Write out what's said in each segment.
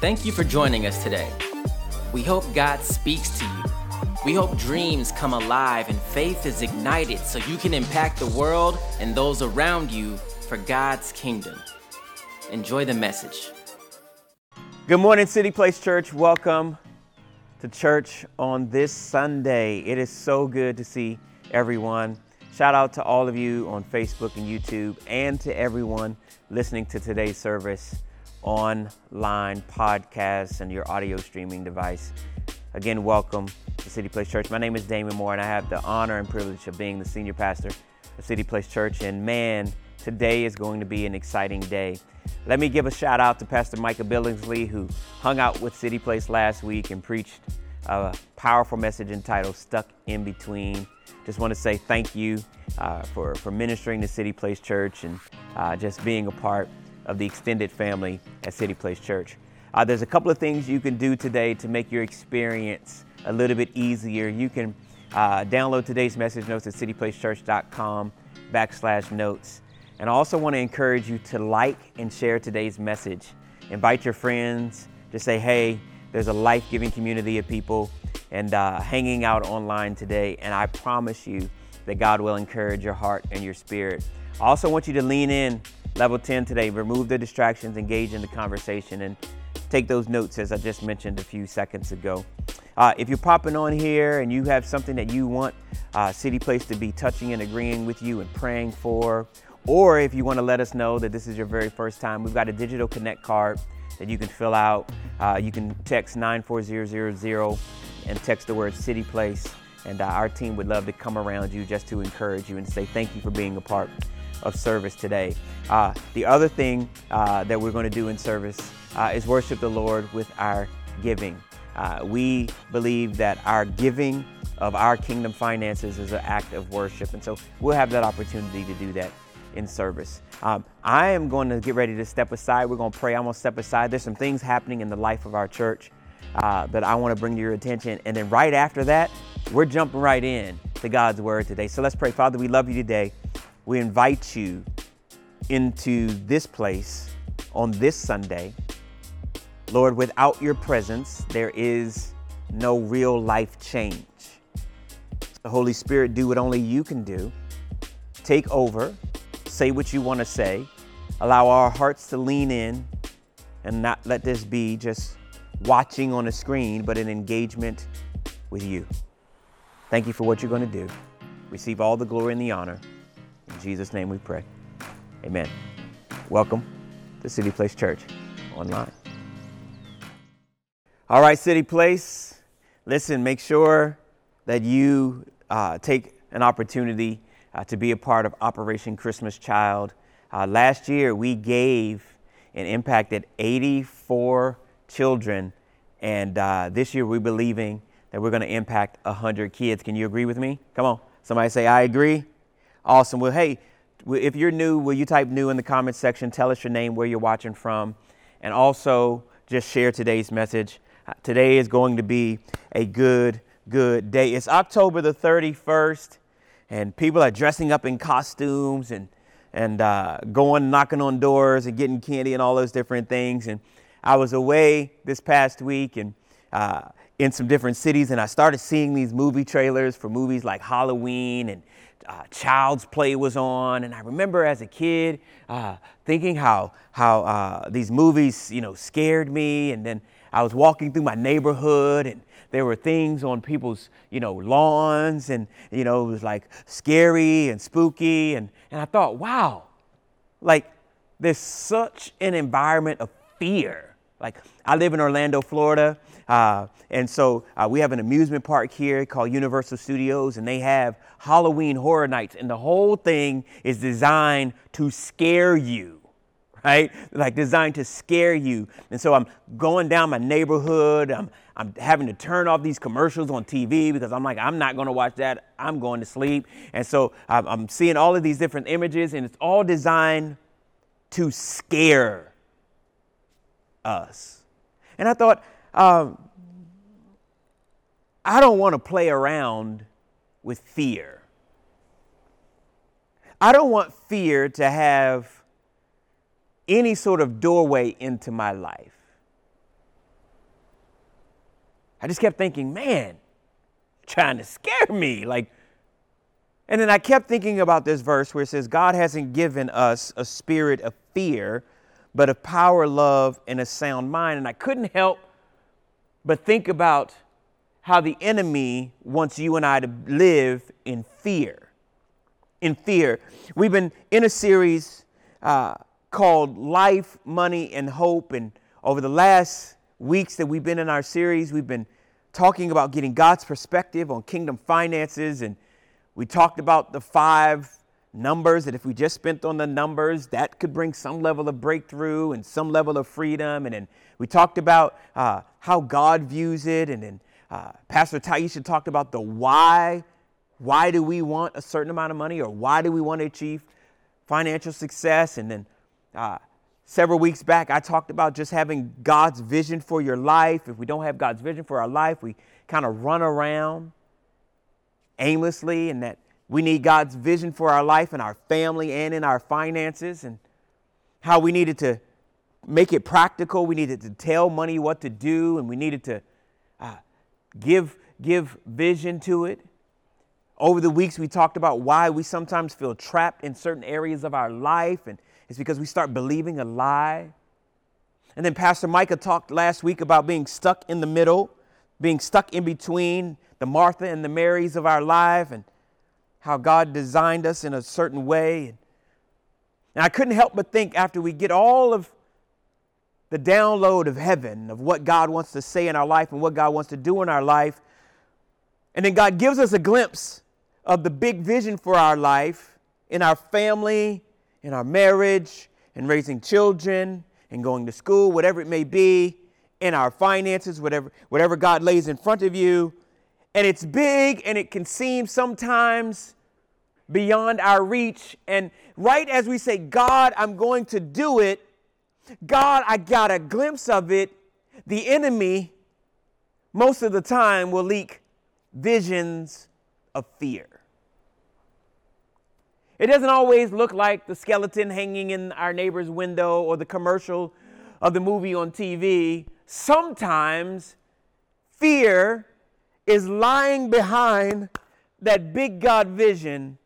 Thank you for joining us today. We hope God speaks to you. We hope dreams come alive and faith is ignited so you can impact the world and those around you for God's kingdom. Enjoy the message. Good morning, City Place Church. Welcome to church on this Sunday. It is so good to see everyone. Shout out to all of you on Facebook and YouTube and to everyone listening to today's service online podcasts and your audio streaming device. Again, welcome to City Place Church. My name is Damon Moore, and I have the honor and privilege of being the senior pastor of City Place Church. And man, today is going to be an exciting day. Let me give a shout out to Pastor Micah Billingsley, who hung out with City Place last week and preached a powerful message entitled Stuck in Between. Just want to say thank you uh, for, for ministering to City Place Church and uh, just being a part of the extended family at City Place Church. Uh, there's a couple of things you can do today to make your experience a little bit easier. You can uh, download today's message notes at cityplacechurch.com backslash notes. And I also want to encourage you to like and share today's message. Invite your friends to say, hey, there's a life giving community of people and uh, hanging out online today. And I promise you that God will encourage your heart and your spirit. I also want you to lean in Level 10 today, remove the distractions, engage in the conversation, and take those notes as I just mentioned a few seconds ago. Uh, if you're popping on here and you have something that you want uh, City Place to be touching and agreeing with you and praying for, or if you want to let us know that this is your very first time, we've got a digital connect card that you can fill out. Uh, you can text 94000 and text the word City Place, and uh, our team would love to come around you just to encourage you and say thank you for being a part of service today. Uh, the other thing uh, that we're going to do in service uh, is worship the Lord with our giving. Uh, we believe that our giving of our kingdom finances is an act of worship, and so we'll have that opportunity to do that in service. Um, I am going to get ready to step aside. We're going to pray. I'm going to step aside. There's some things happening in the life of our church uh, that I want to bring to your attention. And then right after that, we're jumping right in to God's word today. So let's pray. Father, we love you today we invite you into this place on this Sunday. Lord, without your presence, there is no real life change. The Holy Spirit, do what only you can do. Take over, say what you want to say, allow our hearts to lean in, and not let this be just watching on a screen, but an engagement with you. Thank you for what you're going to do. Receive all the glory and the honor. In Jesus' name we pray. Amen. Welcome to City Place Church online. All right, City Place, listen, make sure that you uh, take an opportunity uh, to be a part of Operation Christmas Child. Uh, last year, we gave and impacted 84 children, and uh, this year, we're believing that we're going to impact 100 kids. Can you agree with me? Come on. Somebody say, I agree. Awesome. Well, hey, if you're new, will you type new in the comments section? Tell us your name, where you're watching from, and also just share today's message. Uh, today is going to be a good, good day. It's October the 31st, and people are dressing up in costumes and and uh, going knocking on doors and getting candy and all those different things. And I was away this past week and uh, in some different cities, and I started seeing these movie trailers for movies like Halloween and uh, Child's Play was on, and I remember as a kid uh, thinking how how uh, these movies, you know, scared me. And then I was walking through my neighborhood, and there were things on people's, you know, lawns, and you know, it was like scary and spooky. And and I thought, wow, like there's such an environment of fear. Like I live in Orlando, Florida, uh, and so uh, we have an amusement park here called Universal Studios, and they have Halloween Horror Nights, and the whole thing is designed to scare you, right? Like designed to scare you. And so I'm going down my neighborhood. I'm, I'm having to turn off these commercials on TV because I'm like, I'm not going to watch that. I'm going to sleep. And so I'm, I'm seeing all of these different images, and it's all designed to scare us. And I thought, um, I don't want to play around with fear. I don't want fear to have any sort of doorway into my life. I just kept thinking, man, trying to scare me. Like, and then I kept thinking about this verse where it says, God hasn't given us a spirit of fear, but of power, love, and a sound mind. And I couldn't help but think about how the enemy wants you and I to live in fear. In fear. We've been in a series uh, called Life, Money, and Hope. And over the last weeks that we've been in our series, we've been talking about getting God's perspective on kingdom finances. And we talked about the five numbers that if we just spent on the numbers, that could bring some level of breakthrough and some level of freedom. And then we talked about uh, how God views it. And then uh, Pastor Taisha talked about the why. Why do we want a certain amount of money or why do we want to achieve financial success? And then uh, several weeks back, I talked about just having God's vision for your life. If we don't have God's vision for our life, we kind of run around aimlessly and that we need God's vision for our life and our family and in our finances and how we needed to make it practical. We needed to tell money what to do and we needed to uh, give, give vision to it. Over the weeks, we talked about why we sometimes feel trapped in certain areas of our life, and it's because we start believing a lie. And then Pastor Micah talked last week about being stuck in the middle, being stuck in between the Martha and the Marys of our life, and how God designed us in a certain way. And I couldn't help but think after we get all of the download of heaven, of what God wants to say in our life and what God wants to do in our life, and then God gives us a glimpse of the big vision for our life in our family, in our marriage, in raising children, and going to school, whatever it may be, in our finances, whatever, whatever God lays in front of you. And it's big and it can seem sometimes beyond our reach. And right as we say, God, I'm going to do it, God, I got a glimpse of it, the enemy most of the time will leak visions of fear. It doesn't always look like the skeleton hanging in our neighbor's window or the commercial of the movie on TV. Sometimes fear is lying behind that big God vision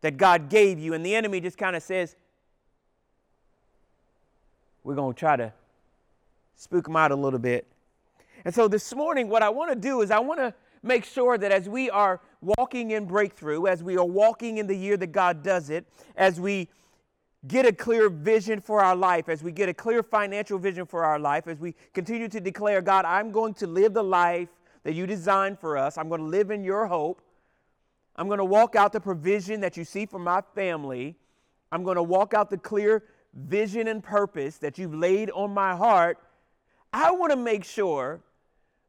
that God gave you. And the enemy just kind of says, We're going to try to spook them out a little bit. And so this morning, what I want to do is I want to make sure that as we are walking in breakthrough, as we are walking in the year that God does it, as we get a clear vision for our life, as we get a clear financial vision for our life, as we continue to declare, God, I'm going to live the life that you designed for us, I'm going to live in your hope. I'm going to walk out the provision that you see for my family. I'm going to walk out the clear vision and purpose that you've laid on my heart. I want to make sure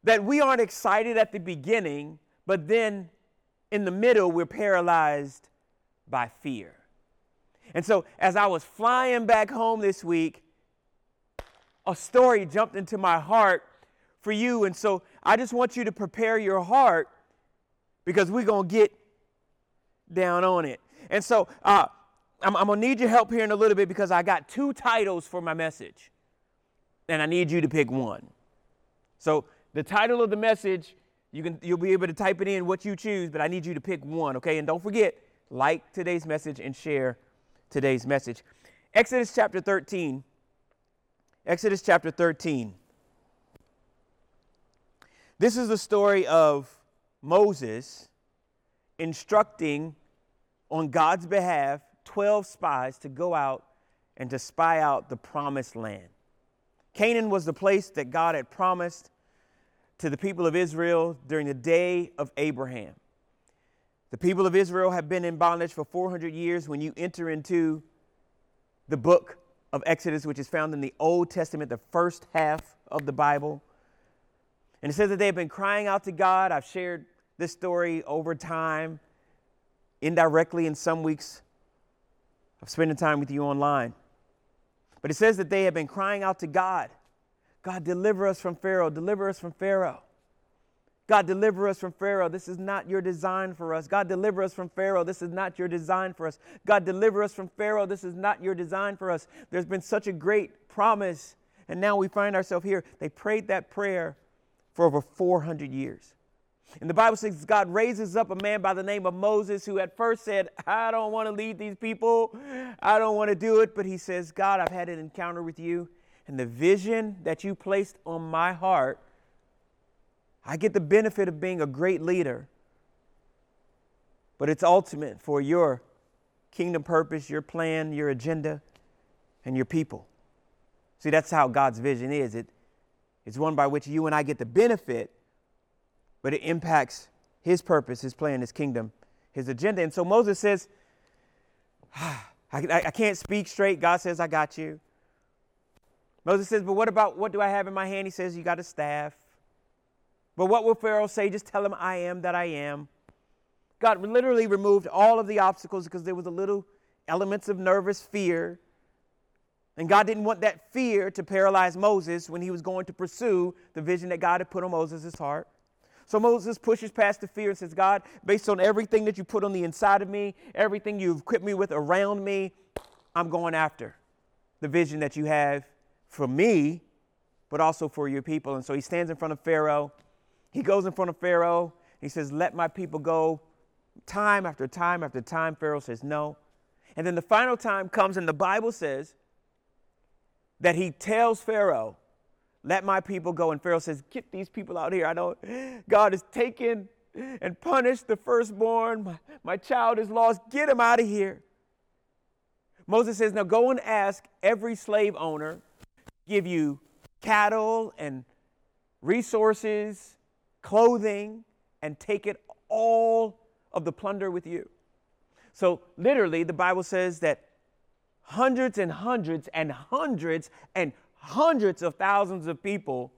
that we aren't excited at the beginning, but then in the middle, we're paralyzed by fear. And so, as I was flying back home this week, a story jumped into my heart for you. And so, I just want you to prepare your heart because we're going to get down on it. And so, uh, I'm, I'm going to need your help here in a little bit because I got two titles for my message. And I need you to pick one. So, the title of the message, you can, you'll be able to type it in what you choose, but I need you to pick one, okay? And don't forget, like today's message and share today's message. Exodus chapter 13. Exodus chapter 13. This is the story of Moses instructing on God's behalf 12 spies to go out and to spy out the promised land. Canaan was the place that God had promised to the people of Israel during the day of Abraham. The people of Israel have been in bondage for 400 years. When you enter into the book of Exodus, which is found in the Old Testament, the first half of the Bible, and it says that they have been crying out to God. I've shared this story over time, indirectly in some weeks of spending time with you online. But it says that they have been crying out to God God, deliver us from Pharaoh. Deliver us from Pharaoh. God, deliver us from Pharaoh. This is not your design for us. God, deliver us from Pharaoh. This is not your design for us. God, deliver us from Pharaoh. This is not your design for us. There's been such a great promise, and now we find ourselves here. They prayed that prayer for over 400 years. And the Bible says God raises up a man by the name of Moses who at first said, I don't want to lead these people. I don't want to do it. But he says, God, I've had an encounter with you. And the vision that you placed on my heart, I get the benefit of being a great leader. But it's ultimate for your kingdom purpose, your plan, your agenda, and your people. See, that's how God's vision is. It, it's one by which you and I get the benefit, but it impacts his purpose, his plan, his kingdom, his agenda. And so Moses says, ah, I, I can't speak straight. God says, I got you. Moses says, But what about what do I have in my hand? He says, You got a staff. But what will Pharaoh say? Just tell him I am that I am. God literally removed all of the obstacles because there was a little elements of nervous fear. And God didn't want that fear to paralyze Moses when he was going to pursue the vision that God had put on Moses' heart. So Moses pushes past the fear and says, God, based on everything that you put on the inside of me, everything you've equipped me with around me, I'm going after the vision that you have for me, but also for your people. And so he stands in front of Pharaoh. He goes in front of Pharaoh. He says, Let my people go. Time after time after time, Pharaoh says no. And then the final time comes, and the Bible says that he tells Pharaoh, Let my people go. And Pharaoh says, Get these people out here. I don't, God has taken and punished the firstborn. My, my child is lost. Get him out of here. Moses says, Now go and ask every slave owner, give you cattle and resources, clothing, and take it all of the plunder with you. So, literally, the Bible says that hundreds and hundreds and hundreds and hundreds of thousands of people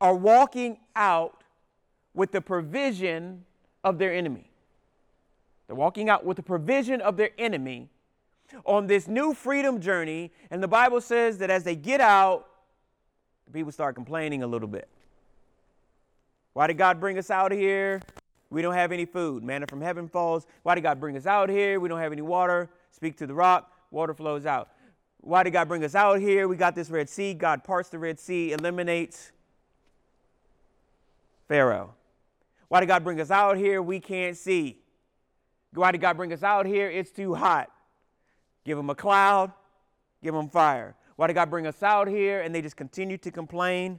are walking out with the provision of their enemy. They're walking out with the provision of their enemy on this new freedom journey. And the Bible says that as they get out, the people start complaining a little bit. Why did God bring us out of here? We don't have any food. Manna from heaven falls. Why did God bring us out here? We don't have any water. Speak to the rock water flows out. Why did God bring us out here? We got this Red Sea. God parts the Red Sea, eliminates Pharaoh. Why did God bring us out here? We can't see. Why did God bring us out here? It's too hot. Give them a cloud, give them fire. Why did God bring us out here? And they just continue to complain.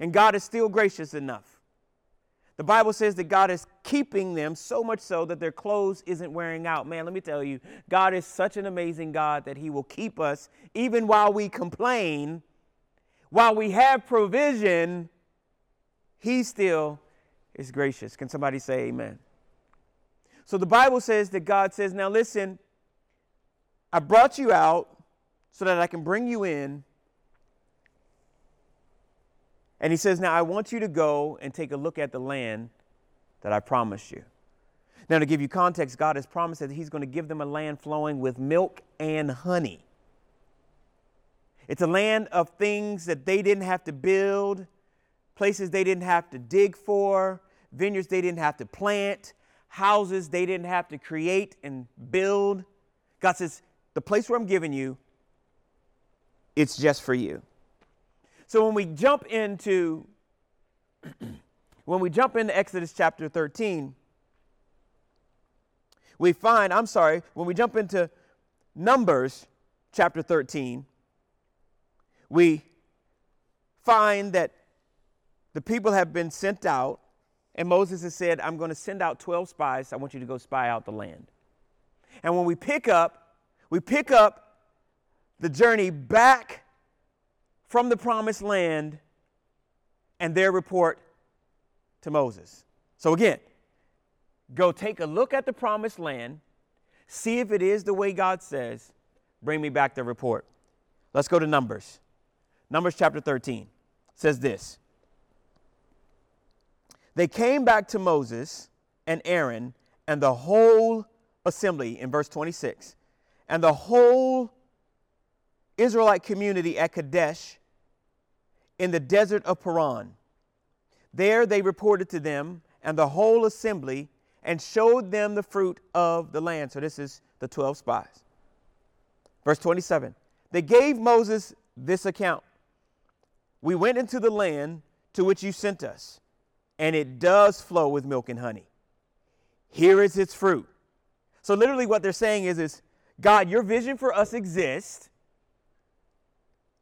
And God is still gracious enough the Bible says that God is keeping them so much so that their clothes isn't wearing out. Man, let me tell you, God is such an amazing God that He will keep us even while we complain, while we have provision, He still is gracious. Can somebody say amen? So the Bible says that God says, Now listen, I brought you out so that I can bring you in and he says, Now I want you to go and take a look at the land that I promised you. Now, to give you context, God has promised that He's going to give them a land flowing with milk and honey. It's a land of things that they didn't have to build, places they didn't have to dig for, vineyards they didn't have to plant, houses they didn't have to create and build. God says, The place where I'm giving you, it's just for you. So when we jump into when we jump into Exodus chapter 13, we find, I'm sorry, when we jump into Numbers chapter 13, we find that the people have been sent out, and Moses has said, I'm going to send out 12 spies. I want you to go spy out the land. And when we pick up, we pick up the journey back from the promised land and their report to Moses. So, again, go take a look at the promised land, see if it is the way God says, bring me back the report. Let's go to Numbers. Numbers chapter 13 says this They came back to Moses and Aaron and the whole assembly in verse 26, and the whole Israelite community at Kadesh in the desert of Paran. There they reported to them and the whole assembly and showed them the fruit of the land. So this is the 12 spies. Verse 27 They gave Moses this account We went into the land to which you sent us, and it does flow with milk and honey. Here is its fruit. So literally what they're saying is, is God, your vision for us exists.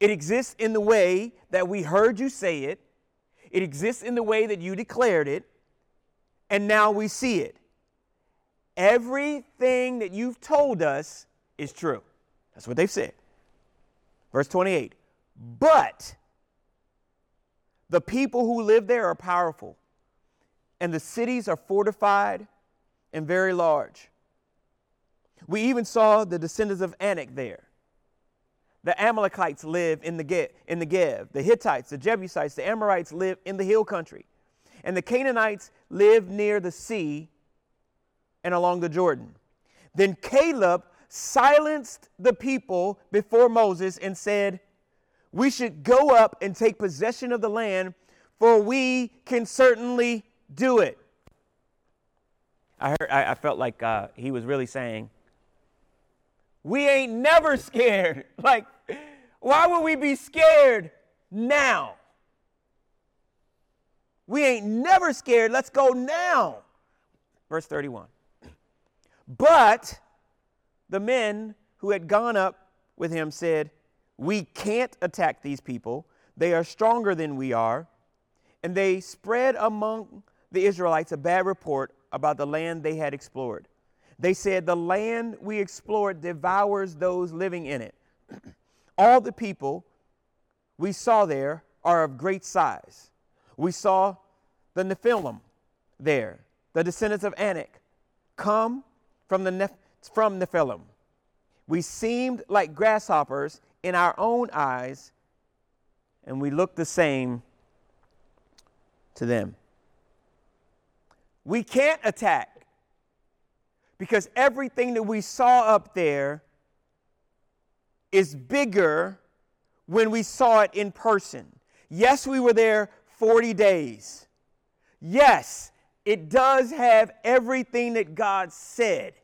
It exists in the way that we heard you say it. It exists in the way that you declared it. And now we see it. Everything that you've told us is true. That's what they've said. Verse 28 But the people who live there are powerful, and the cities are fortified and very large. We even saw the descendants of Anak there. The Amalekites live in the, Ge- in the Gev. The Hittites, the Jebusites, the Amorites live in the hill country. And the Canaanites live near the sea and along the Jordan. Then Caleb silenced the people before Moses and said, We should go up and take possession of the land, for we can certainly do it. I, heard, I, I felt like uh, he was really saying, We ain't never scared. Like, why would we be scared now? We ain't never scared. Let's go now. Verse 31. But the men who had gone up with him said, We can't attack these people. They are stronger than we are. And they spread among the Israelites a bad report about the land they had explored. They said, The land we explored devours those living in it. All the people we saw there are of great size. We saw the Nephilim there, the descendants of Anak, come from the Neph- from Nephilim. We seemed like grasshoppers in our own eyes, and we looked the same to them. We can't attack because everything that we saw up there is bigger when we saw it in person. Yes, we were there 40 days. Yes, it does have everything that God said.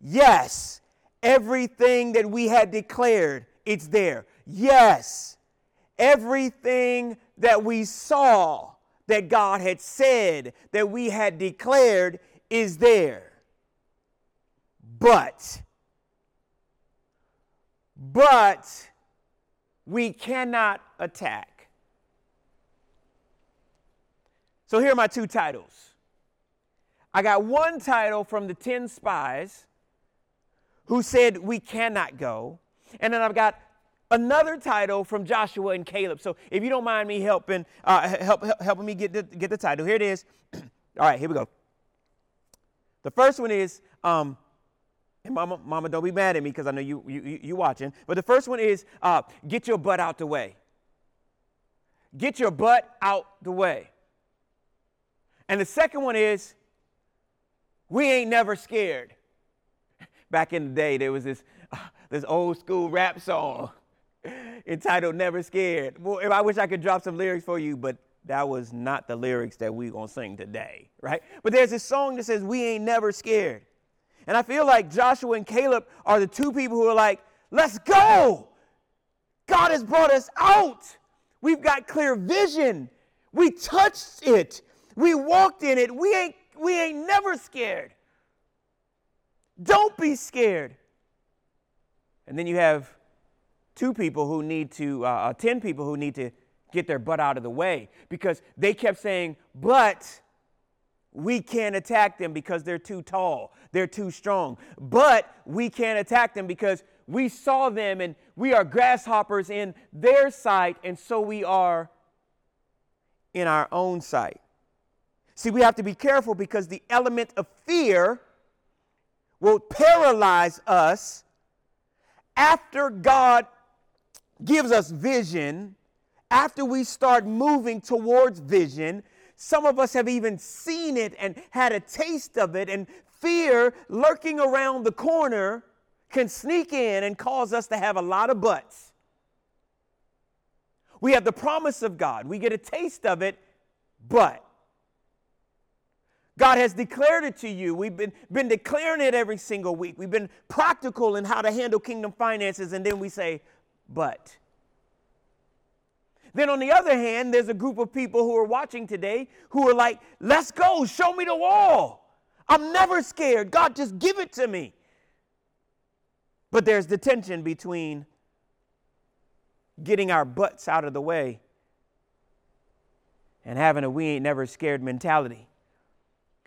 Yes, everything that we had declared, it's there. Yes, everything that we saw that God had said, that we had declared, is there. But, but we cannot attack. So here are my two titles. I got one title from the 10 spies who said, We cannot go. And then I've got another title from Joshua and Caleb. So if you don't mind me helping, uh, help, help, helping me get the, get the title, here it is. All right, here we go. The first one is, um, and mama, mama, don't be mad at me because I know you, you, you watching. But the first one is, uh, get your butt out the way. Get your butt out the way. And the second one is, we ain't never scared. Back in the day, there was this, uh, this old school rap song entitled Never Scared. Well, I wish I could drop some lyrics for you, but that was not the lyrics that we're going to sing today, right? But there's this song that says, We ain't never scared. And I feel like Joshua and Caleb are the two people who are like, Let's go. God has brought us out. We've got clear vision. We touched it. We walked in it. We ain't, we ain't never scared. Don't be scared. And then you have two people who need to, uh, uh, 10 people who need to get their butt out of the way because they kept saying, but we can't attack them because they're too tall, they're too strong. But we can't attack them because we saw them and we are grasshoppers in their sight, and so we are in our own sight. See, we have to be careful because the element of fear will paralyze us after God gives us vision, after we start moving towards vision. Some of us have even seen it and had a taste of it, and fear lurking around the corner can sneak in and cause us to have a lot of buts. We have the promise of God, we get a taste of it, but God has declared it to you. We've been, been declaring it every single week. We've been practical in how to handle kingdom finances, and then we say, but. Then, on the other hand, there's a group of people who are watching today who are like, let's go, show me the wall. I'm never scared. God, just give it to me. But there's the tension between getting our butts out of the way and having a we ain't never scared mentality.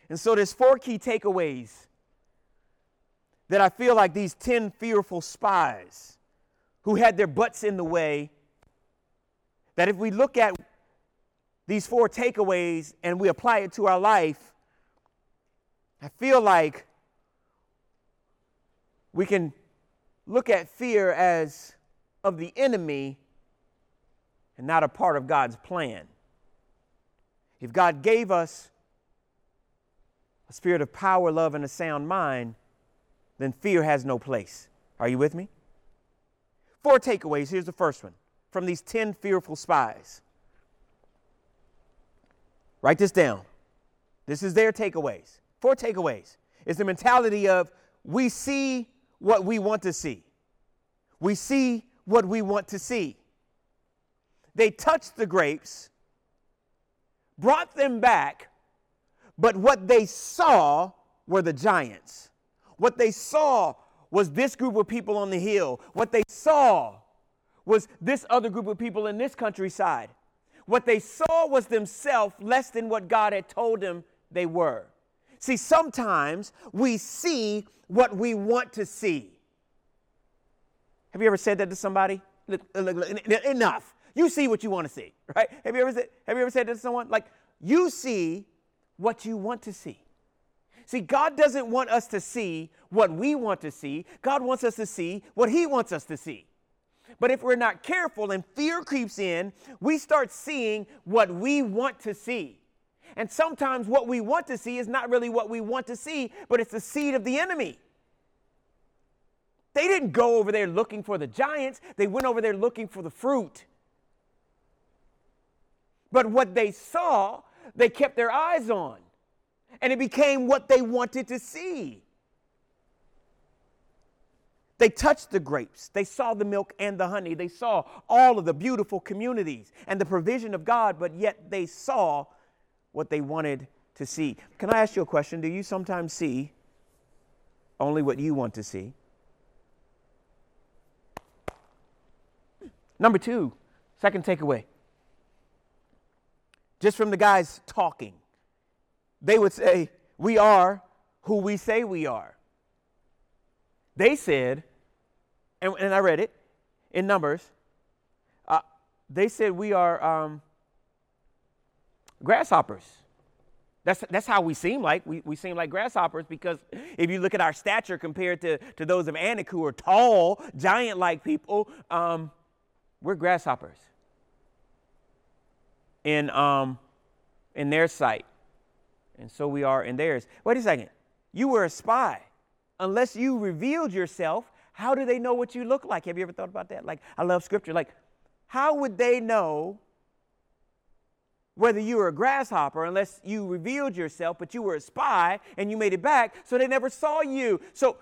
And so there's four key takeaways that I feel like these 10 fearful spies who had their butts in the way that if we look at these four takeaways and we apply it to our life, I feel like we can look at fear as of the enemy and not a part of God's plan. If God gave us a spirit of power, love, and a sound mind, then fear has no place. Are you with me? Four takeaways. Here's the first one from these 10 fearful spies. Write this down. This is their takeaways. Four takeaways. It's the mentality of we see what we want to see. We see what we want to see. They touched the grapes, brought them back, but what they saw were the giants. What they saw was this group of people on the hill. What they saw was this other group of people in this countryside. What they saw was themselves less than what God had told them they were. See, sometimes we see what we want to see. Have you ever said that to somebody? Look, look, look, enough. You see what you want to see, right? Have you ever said, have you ever said that to someone? Like, you see what you want to see. See, God doesn't want us to see what we want to see. God wants us to see what He wants us to see. But if we're not careful and fear creeps in, we start seeing what we want to see. And sometimes what we want to see is not really what we want to see, but it's the seed of the enemy. They didn't go over there looking for the giants, they went over there looking for the fruit. But what they saw, they kept their eyes on, and it became what they wanted to see. They touched the grapes. They saw the milk and the honey. They saw all of the beautiful communities and the provision of God, but yet they saw what they wanted to see. Can I ask you a question? Do you sometimes see only what you want to see? Number two, second takeaway. Just from the guys talking, they would say, We are who we say we are. They said, and, and I read it in Numbers, uh, they said we are um, grasshoppers. That's, that's how we seem like. We, we seem like grasshoppers because if you look at our stature compared to, to those of Anak who are tall, giant like people, um, we're grasshoppers in, um, in their sight. And so we are in theirs. Wait a second. You were a spy. Unless you revealed yourself, how do they know what you look like? Have you ever thought about that? Like, I love scripture. Like, how would they know whether you were a grasshopper unless you revealed yourself, but you were a spy and you made it back, so they never saw you? So,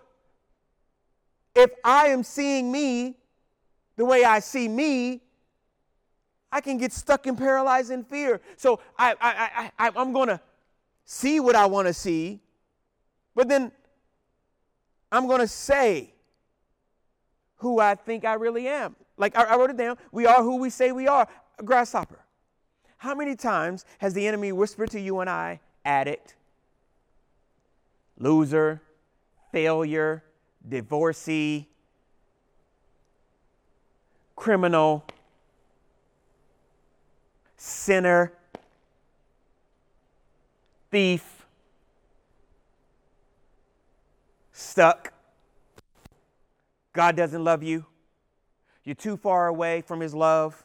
if I am seeing me the way I see me, I can get stuck and paralyzed in fear. So I, I, I, I, I'm going to see what I want to see, but then I'm going to say who I think I really am. Like I, I wrote it down. We are who we say we are a grasshopper. How many times has the enemy whispered to you and I, addict, loser, failure, divorcee, criminal, sinner, thief, stuck. God doesn't love you. You're too far away from His love.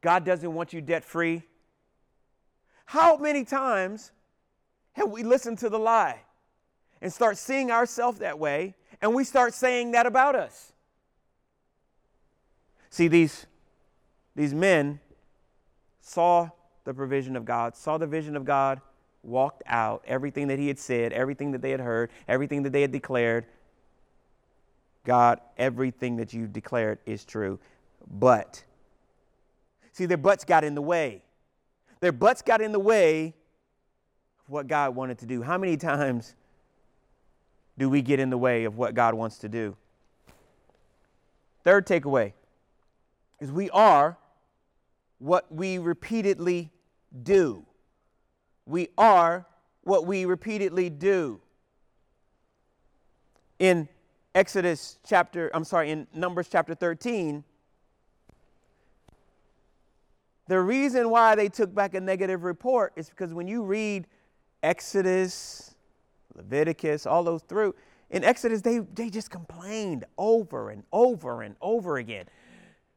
God doesn't want you debt free. How many times have we listened to the lie and start seeing ourselves that way and we start saying that about us? See, these, these men saw the provision of God, saw the vision of God, walked out everything that He had said, everything that they had heard, everything that they had declared, God, everything that you declared is true. But, See, their butts got in the way. Their butts got in the way of what God wanted to do. How many times do we get in the way of what God wants to do? Third takeaway is we are what we repeatedly do. We are what we repeatedly do. In Exodus chapter, I'm sorry, in Numbers chapter 13, the reason why they took back a negative report is because when you read Exodus, Leviticus, all those through, in Exodus, they, they just complained over and over and over again.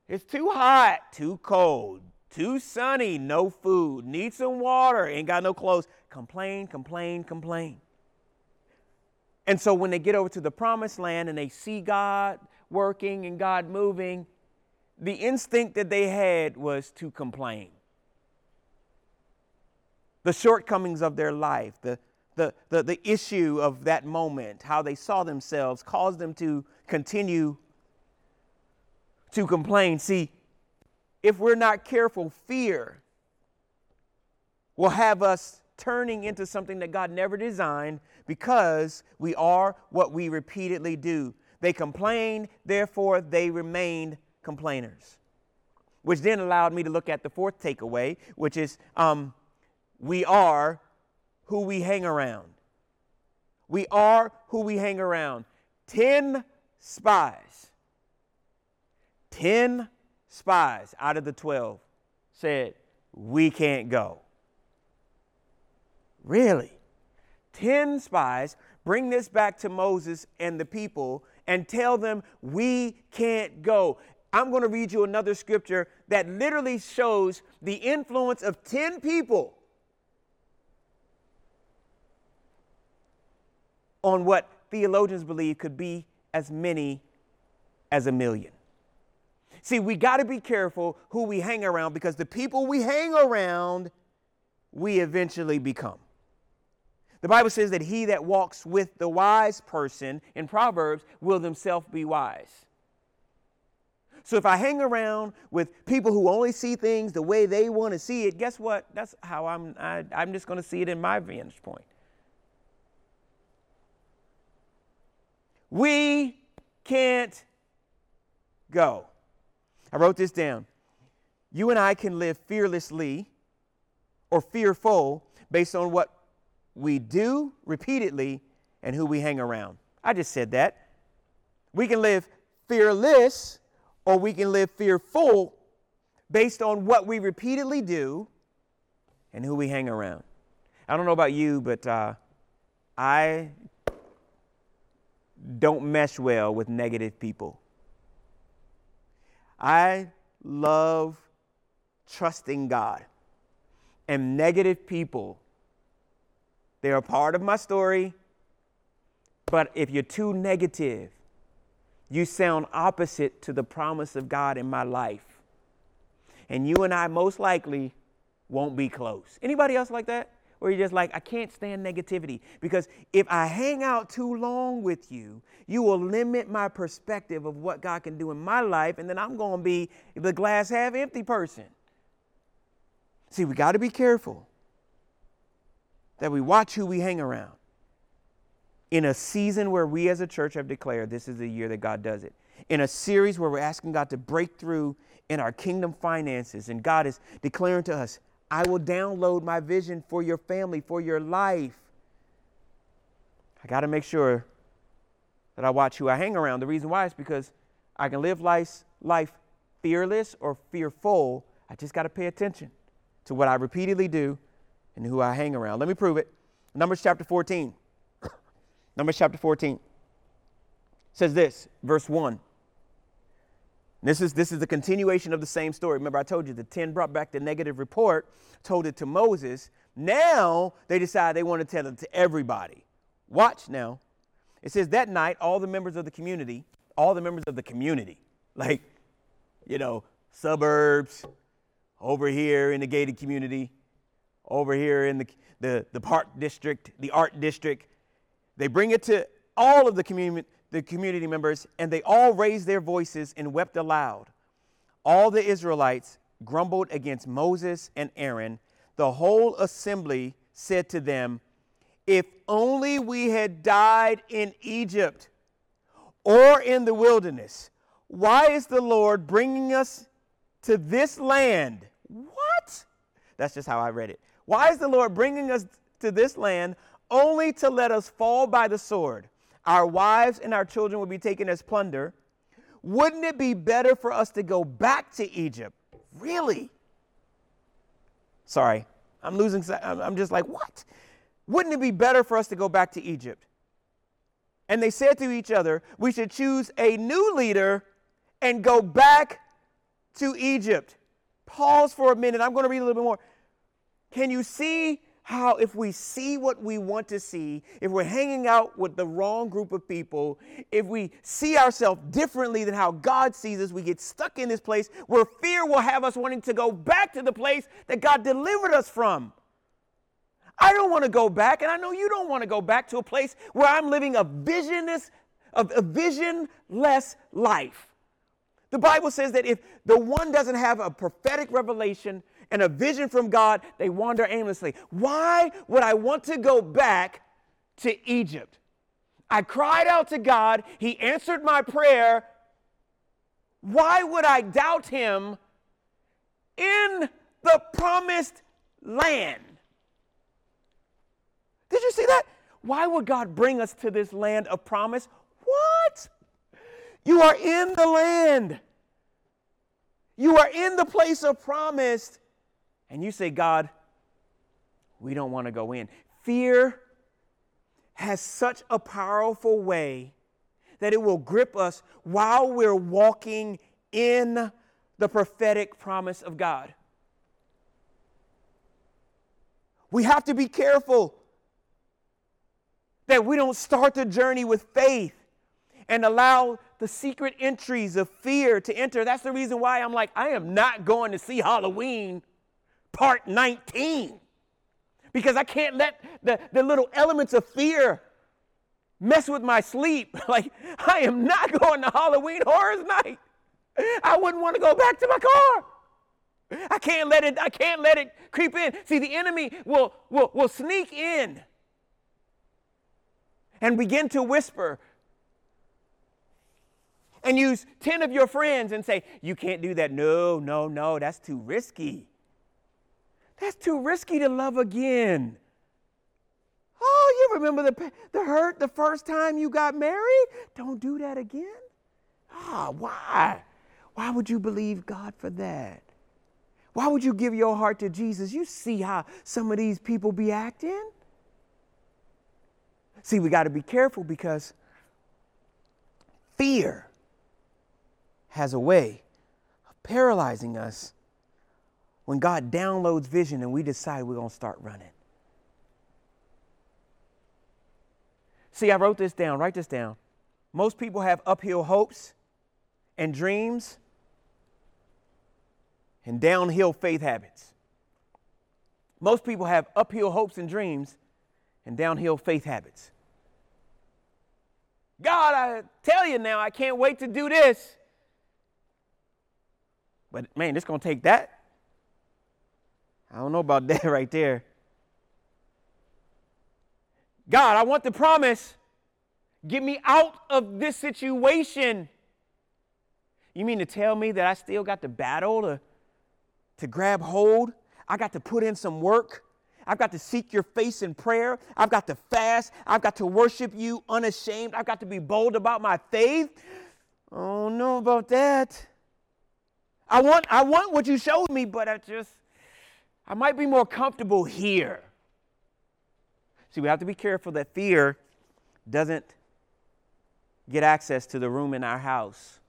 It's too hot, too cold, too sunny, no food, need some water, ain't got no clothes. Complain, complain, complain. And so when they get over to the promised land and they see God working and God moving, the instinct that they had was to complain. The shortcomings of their life, the, the, the, the issue of that moment, how they saw themselves, caused them to continue to complain. See, if we're not careful, fear will have us turning into something that God never designed because we are what we repeatedly do. They complained, therefore they remained complainers. Which then allowed me to look at the fourth takeaway, which is um, we are who we hang around. We are who we hang around. Ten spies, ten spies out of the 12 said, We can't go. Really? 10 spies bring this back to Moses and the people and tell them, We can't go. I'm going to read you another scripture that literally shows the influence of 10 people on what theologians believe could be as many as a million. See, we got to be careful who we hang around because the people we hang around, we eventually become. The Bible says that he that walks with the wise person in Proverbs will himself be wise. So if I hang around with people who only see things the way they want to see it, guess what? That's how I'm I, am i am just going to see it in my vantage point. We can't go. I wrote this down. You and I can live fearlessly or fearful based on what we do repeatedly and who we hang around. I just said that. We can live fearless or we can live fearful based on what we repeatedly do and who we hang around. I don't know about you, but uh, I don't mesh well with negative people. I love trusting God. And negative people, they're a part of my story, but if you're too negative, you sound opposite to the promise of God in my life. And you and I most likely won't be close. Anybody else like that? Or you're just like, I can't stand negativity. Because if I hang out too long with you, you will limit my perspective of what God can do in my life, and then I'm going to be the glass half empty person. See, we got to be careful that we watch who we hang around. In a season where we as a church have declared this is the year that God does it. In a series where we're asking God to break through in our kingdom finances, and God is declaring to us, I will download my vision for your family, for your life. I got to make sure that I watch who I hang around. The reason why is because I can live life, life fearless or fearful. I just got to pay attention to what I repeatedly do and who I hang around. Let me prove it. Numbers chapter 14. Numbers chapter 14 says this, verse 1. This is, this is the continuation of the same story. Remember, I told you the 10 brought back the negative report, told it to Moses. Now they decide they want to tell it to everybody. Watch now. It says that night, all the members of the community, all the members of the community, like, you know, suburbs, over here in the gated community, over here in the, the, the park district, the art district, they bring it to all of the community the community members, and they all raised their voices and wept aloud. All the Israelites grumbled against Moses and Aaron, the whole assembly said to them, If only we had died in Egypt or in the wilderness. Why is the Lord bringing us to this land? What? That's just how I read it. Why is the Lord bringing us to this land only to let us fall by the sword? Our wives and our children will be taken as plunder. Wouldn't it be better for us to go back to Egypt? Really? Sorry, I'm losing. I'm just like, what? Wouldn't it be better for us to go back to Egypt? And they said to each other, We should choose a new leader and go back to Egypt. Pause for a minute. I'm going to read a little bit more. Can you see how, if we see what we want to see, if we're hanging out with the wrong group of people, if we see ourselves differently than how God sees us, we get stuck in this place where fear will have us wanting to go back to the place that God delivered us from. I don't want to go back, and I know you don't want to go back to a place where I'm living a visionless, a visionless life. The Bible says that if the one doesn't have a prophetic revelation and a vision from God, they wander aimlessly. Why would I want to go back to Egypt? I cried out to God, He answered my prayer. Why would I doubt Him in the promised land? Did you see that? Why would God bring us to this land of promise? What? You are in the land. You are in the place of promise and you say, God, we don't want to go in. Fear has such a powerful way that it will grip us while we're walking in the prophetic promise of God. We have to be careful that we don't start the journey with faith and allow the secret entries of fear to enter. That's the reason why I'm like, I am not going to see Halloween part 19 because I can't let the, the little elements of fear mess with my sleep. Like, I am not going to Halloween Horrors Night. I wouldn't want to go back to my car. I can't let it, I can't let it creep in. See, the enemy will, will, will sneak in and begin to whisper and use 10 of your friends and say, You can't do that. No, no, no, that's too risky. That's too risky to love again. Oh, you remember the, the hurt the first time you got married? Don't do that again. Ah, why? Why would you believe God for that? Why would you give your heart to Jesus? You see how some of these people be acting? See, we got to be careful because fear has a way of paralyzing us when God downloads vision and we decide we're going to start running. See, I wrote this down. Write this down. Most people have uphill hopes and dreams and downhill faith habits. Most people have uphill hopes and dreams and downhill faith habits. God, I tell you now, I can't wait to do this. But man, it's going to take that I don't know about that right there. God, I want the promise. Get me out of this situation. You mean to tell me that I still got to battle to, to grab hold? I got to put in some work. I've got to seek your face in prayer. I've got to fast. I've got to worship you unashamed. I've got to be bold about my faith. I don't know about that. I want, I want what you showed me, but I just, I might be more comfortable here. See, we have to be careful that fear doesn't get access to the room in our house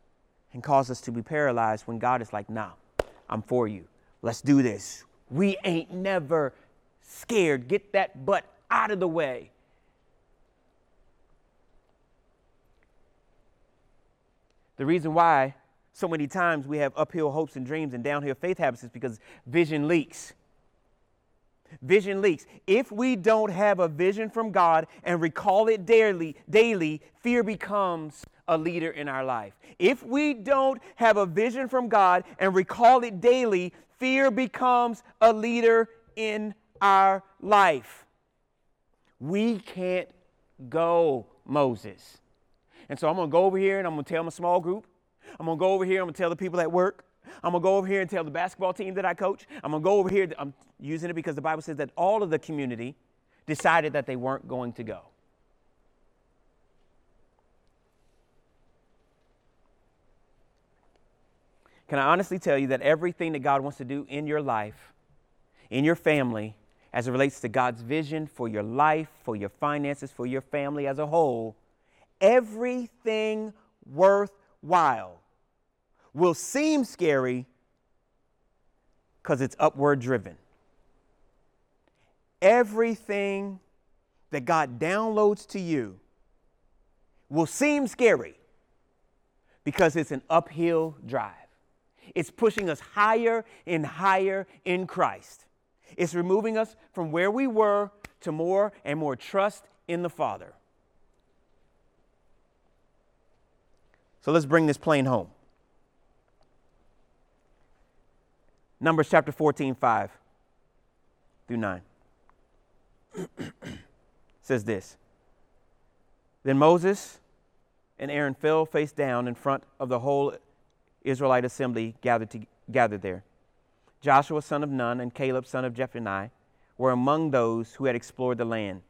and cause us to be paralyzed when God is like, nah, I'm for you. Let's do this. We ain't never scared. Get that butt out of the way. The reason why so many times we have uphill hopes and dreams and downhill faith habits is because vision leaks. Vision leaks. If we don't have a vision from God and recall it daily, daily, fear becomes a leader in our life. If we don't have a vision from God and recall it daily, fear becomes a leader in our life. We can't go, Moses. And so I'm going to go over here and I'm going to tell my small group. I'm going to go over here. I'm going to tell the people at work. I'm going to go over here and tell the basketball team that I coach. I'm going to go over here. I'm using it because the Bible says that all of the community decided that they weren't going to go. Can I honestly tell you that everything that God wants to do in your life, in your family, as it relates to God's vision for your life, for your finances, for your family as a whole, everything worthwhile will seem scary because it's upward driven. Everything that God downloads to you will seem scary because it's an uphill drive. It's pushing us higher and higher in Christ. It's removing us from where we were to more and more trust in the Father. So let's bring this plane home. Numbers chapter 14, 5 through 9 says this Then Moses and Aaron fell face down in front of the whole Israelite assembly gathered, to, gathered there. Joshua, son of Nun, and Caleb, son of Jephunneh, were among those who had explored the land.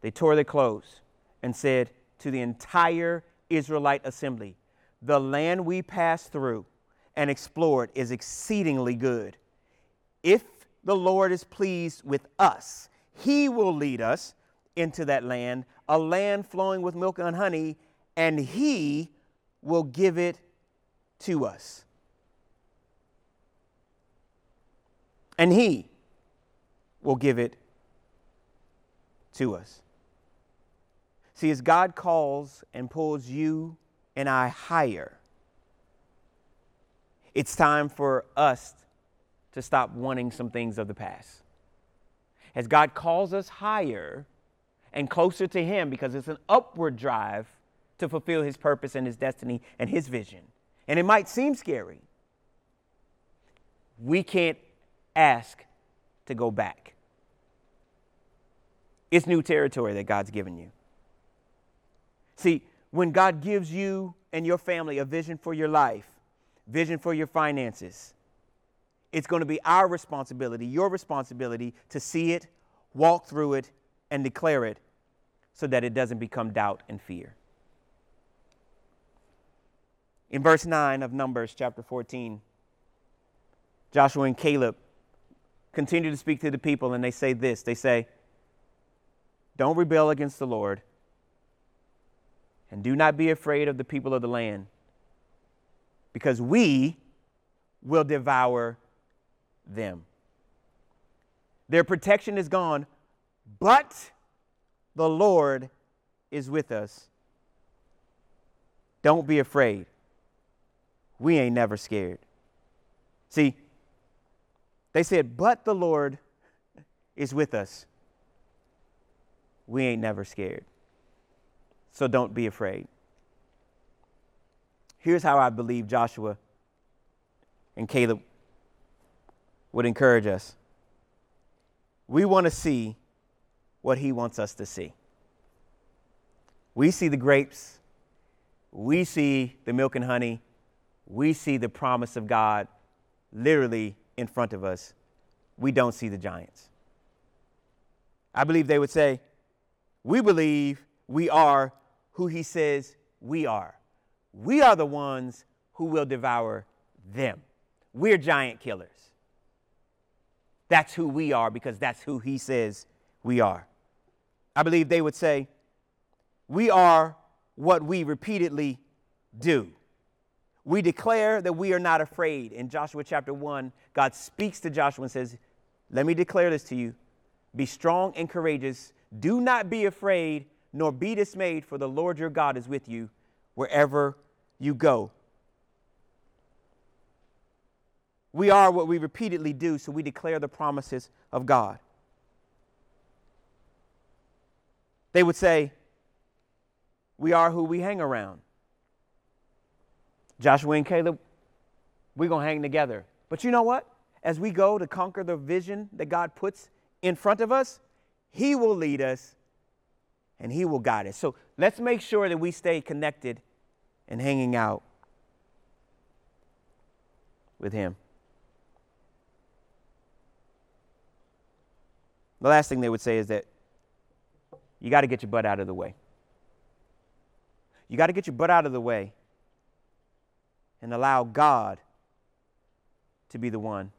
They tore their clothes and said to the entire Israelite assembly, The land we passed through and explored is exceedingly good. If the Lord is pleased with us, he will lead us into that land, a land flowing with milk and honey, and he will give it to us. And He will give it to us. See, as God calls and pulls you and I higher, it's time for us to stop wanting some things of the past. As God calls us higher and closer to Him, because it's an upward drive to fulfill His purpose and His destiny and His vision and it might seem scary, we can't ask to go back. It's new territory that God's given you. See, when God gives you and your family a vision for your life, vision for your finances, it's going to be our responsibility, your responsibility, to see it, walk through it, and declare it so that it doesn't become doubt and fear. In verse 9 of Numbers chapter 14, Joshua and Caleb continue to speak to the people, and they say this they say, Don't rebel against the Lord, and do not be afraid of the people of the land, because we will devour them. Their protection is gone, but the Lord is with us. Don't be afraid we ain't never scared. See, they said, but the Lord is with us. We ain't never scared. So don't be afraid. Here's how I believe Joshua and Caleb would encourage us. We want to see what he wants us to see. We see the grapes, we see the milk and honey, we see the promise of God literally in front of us. We don't see the giants. I believe they would say, We believe we are who He says we are. We are the ones who will devour them. We're giant killers. That's who we are because that's who He says we are. I believe they would say, We are what we repeatedly do. We declare that we are not afraid. In Joshua chapter 1, God speaks to Joshua and says, Let me declare this to you Be strong and courageous. Do not be afraid, nor be dismayed, for the Lord your God is with you wherever you go. We are what we repeatedly do, so we declare the promises of God. They would say, We are who we hang around. Joshua and Caleb, we're going to hang together. But you know what? as we go to conquer the vision that God puts in front of us, He will lead us and He will guide us. So let's make sure that we stay connected and hanging out with Him. The last thing they would say is that you got to get your butt out of the way. You got to get your butt out of the way and allow God to be the one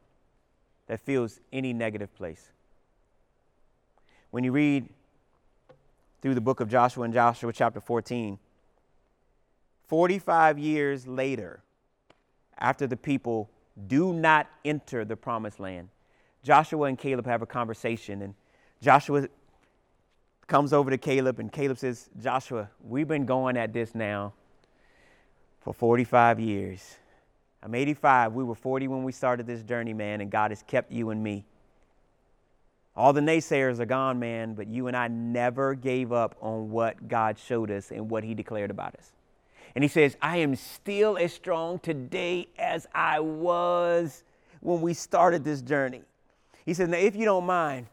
that fills any negative place. When you read through the book of Joshua and Joshua chapter 14, 45 years later, after the people do not enter the promised land, Joshua and Caleb have a conversation, and Joshua comes over to Caleb, and Caleb says, Joshua, we've been going at this now for 45 years. I'm 85. We were 40 when we started this journey, man, and God has kept you and me. All the naysayers are gone, man, but you and I never gave up on what God showed us and what He declared about us. And He says, I am still as strong today as I was when we started this journey. He says, Now, if you don't mind,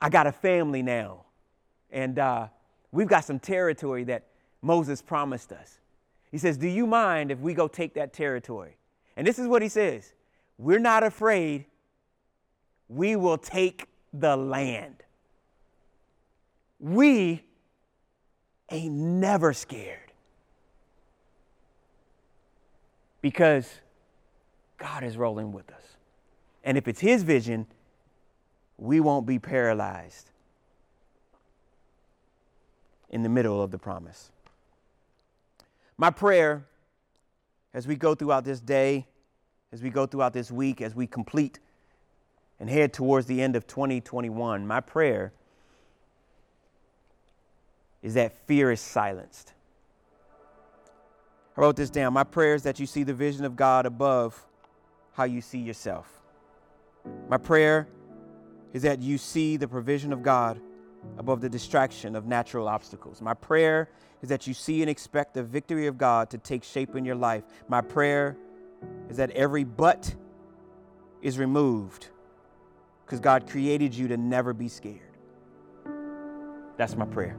I got a family now, and uh, we've got some territory that Moses promised us. He says, Do you mind if we go take that territory? And this is what he says We're not afraid. We will take the land. We ain't never scared because God is rolling with us. And if it's His vision, we won't be paralyzed in the middle of the promise. My prayer as we go throughout this day, as we go throughout this week, as we complete and head towards the end of 2021, my prayer is that fear is silenced. I wrote this down. My prayer is that you see the vision of God above how you see yourself. My prayer is that you see the provision of God above the distraction of natural obstacles. My prayer is that you see and expect the victory of God to take shape in your life. My prayer is that every but is removed because God created you to never be scared. That's my prayer.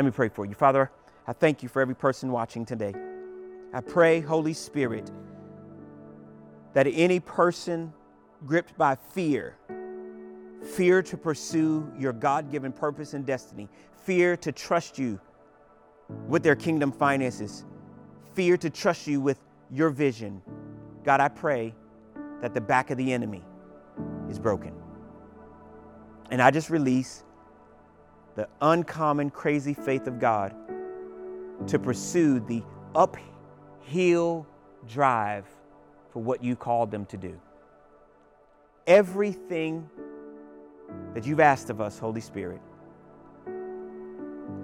Let me pray for you. Father, I thank you for every person watching today. I pray, Holy Spirit, that any person gripped by fear, fear to pursue your God given purpose and destiny, fear to trust you with their kingdom finances, fear to trust you with your vision. God, I pray that the back of the enemy is broken. And I just release the uncommon, crazy faith of God to pursue the uphill drive for what you called them to do. Everything that you've asked of us, Holy Spirit,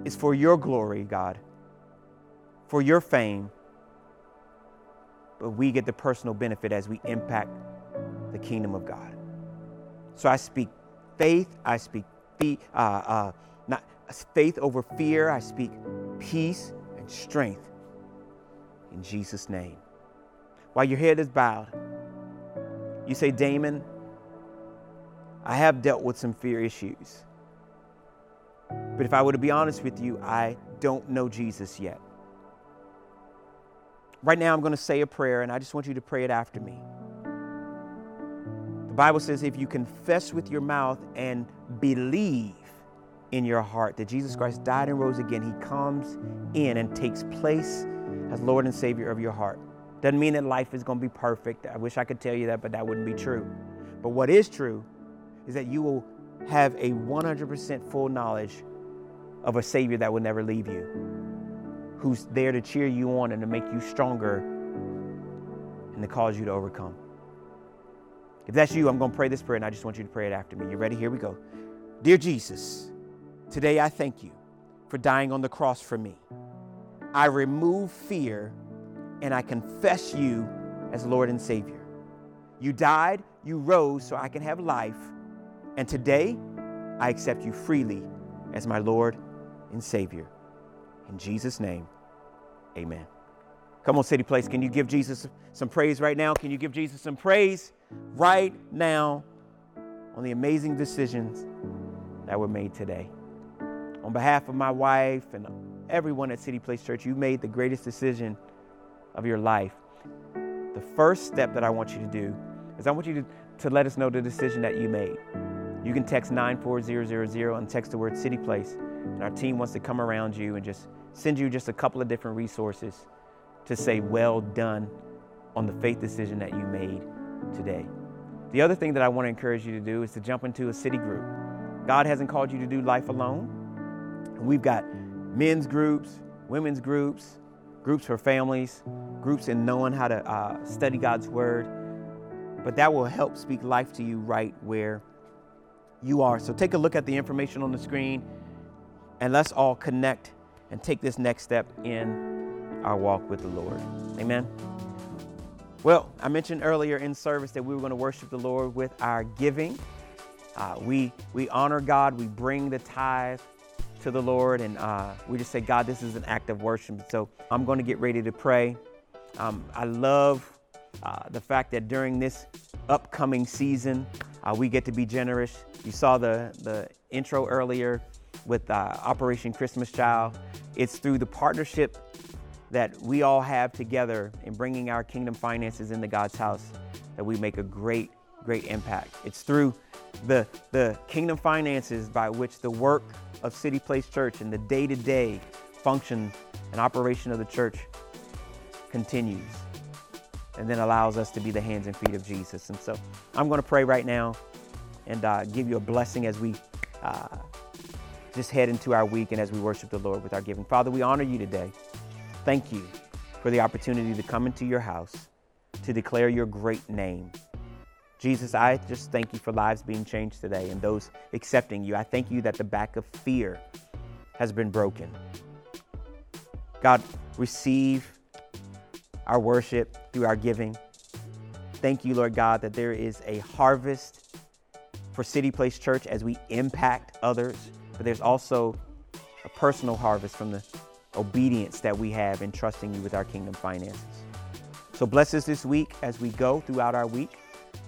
is for your glory, God, for your fame, but we get the personal benefit as we impact the kingdom of God. So I speak faith, I speak uh, uh, not faith over fear, I speak peace and strength in Jesus' name. While your head is bowed, you say, Damon, I have dealt with some fear issues. But if I were to be honest with you, I don't know Jesus yet. Right now, I'm going to say a prayer, and I just want you to pray it after me. The Bible says if you confess with your mouth and believe in your heart that Jesus Christ died and rose again, He comes in and takes place as Lord and Savior of your heart. Doesn't mean that life is going to be perfect. I wish I could tell you that, but that wouldn't be true. But what is true is that you will have a 100% full knowledge of a Savior that will never leave you, who's there to cheer you on and to make you stronger and to cause you to overcome. If that's you, I'm going to pray this prayer and I just want you to pray it after me. You ready? Here we go. Dear Jesus, today I thank you for dying on the cross for me. I remove fear and I confess you as Lord and Savior. You died, you rose so I can have life and today, I accept you freely as my Lord and Savior. In Jesus' name, amen. Come on, City Place. Can you give Jesus some praise right now? Can you give Jesus some praise right now on the amazing decisions that were made today? On behalf of my wife and everyone at City Place Church, you made the greatest decision of your life. The first step that I want you to do is I want you to, to let us know the decision that you made. You can text 94000 and text the word City Place, and our team wants to come around you and just send you just a couple of different resources to say, well done on the faith decision that you made today. The other thing that I want to encourage you to do is to jump into a city group. God hasn't called you to do life alone. We've got men's groups, women's groups, groups for families, groups in knowing how to uh, study God's Word. But that will help speak life to you right where you are. So take a look at the information on the screen and let's all connect and take this next step in our walk with the Lord. Amen. Well, I mentioned earlier in service that we were going to worship the Lord with our giving. Uh, we we honor God. We bring the tithe to the Lord, and uh, we just say, God, this is an act of worship. So I'm going to get ready to pray. Um, I love uh, the fact that during this upcoming season, uh, we get to be generous. You saw the the intro earlier with uh, Operation Christmas Child. It's through the partnership that we all have together in bringing our kingdom finances into God's house that we make a great, great impact. It's through the, the kingdom finances by which the work of City Place Church and the day to day function and operation of the church continues and then allows us to be the hands and feet of Jesus. And so I'm going to pray right now and uh, give you a blessing as we uh, just head into our week and as we worship the Lord with our giving. Father, we honor you today. Thank you for the opportunity to come into your house to declare your great name. Jesus, I just thank you for lives being changed today and those accepting you. I thank you that the back of fear has been broken. God, receive our worship through our giving. Thank you, Lord God, that there is a harvest for City Place Church as we impact others, but there's also a personal harvest from the obedience that we have in trusting you with our kingdom finances. So bless us this week as we go throughout our week.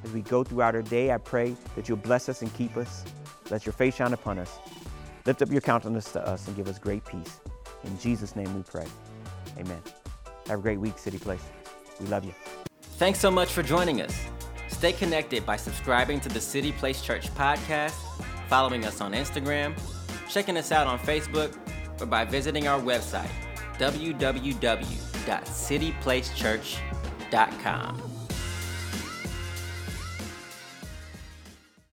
As we go throughout our day, I pray that you'll bless us and keep us. Let your face shine upon us. Lift up your countenance to us and give us great peace. In Jesus' name we pray. Amen. Have a great week, City Place. We love you. Thanks so much for joining us. Stay connected by subscribing to the City Place Church podcast, following us on Instagram, checking us out on Facebook, or by visiting our website, www.cityplacechurch.com.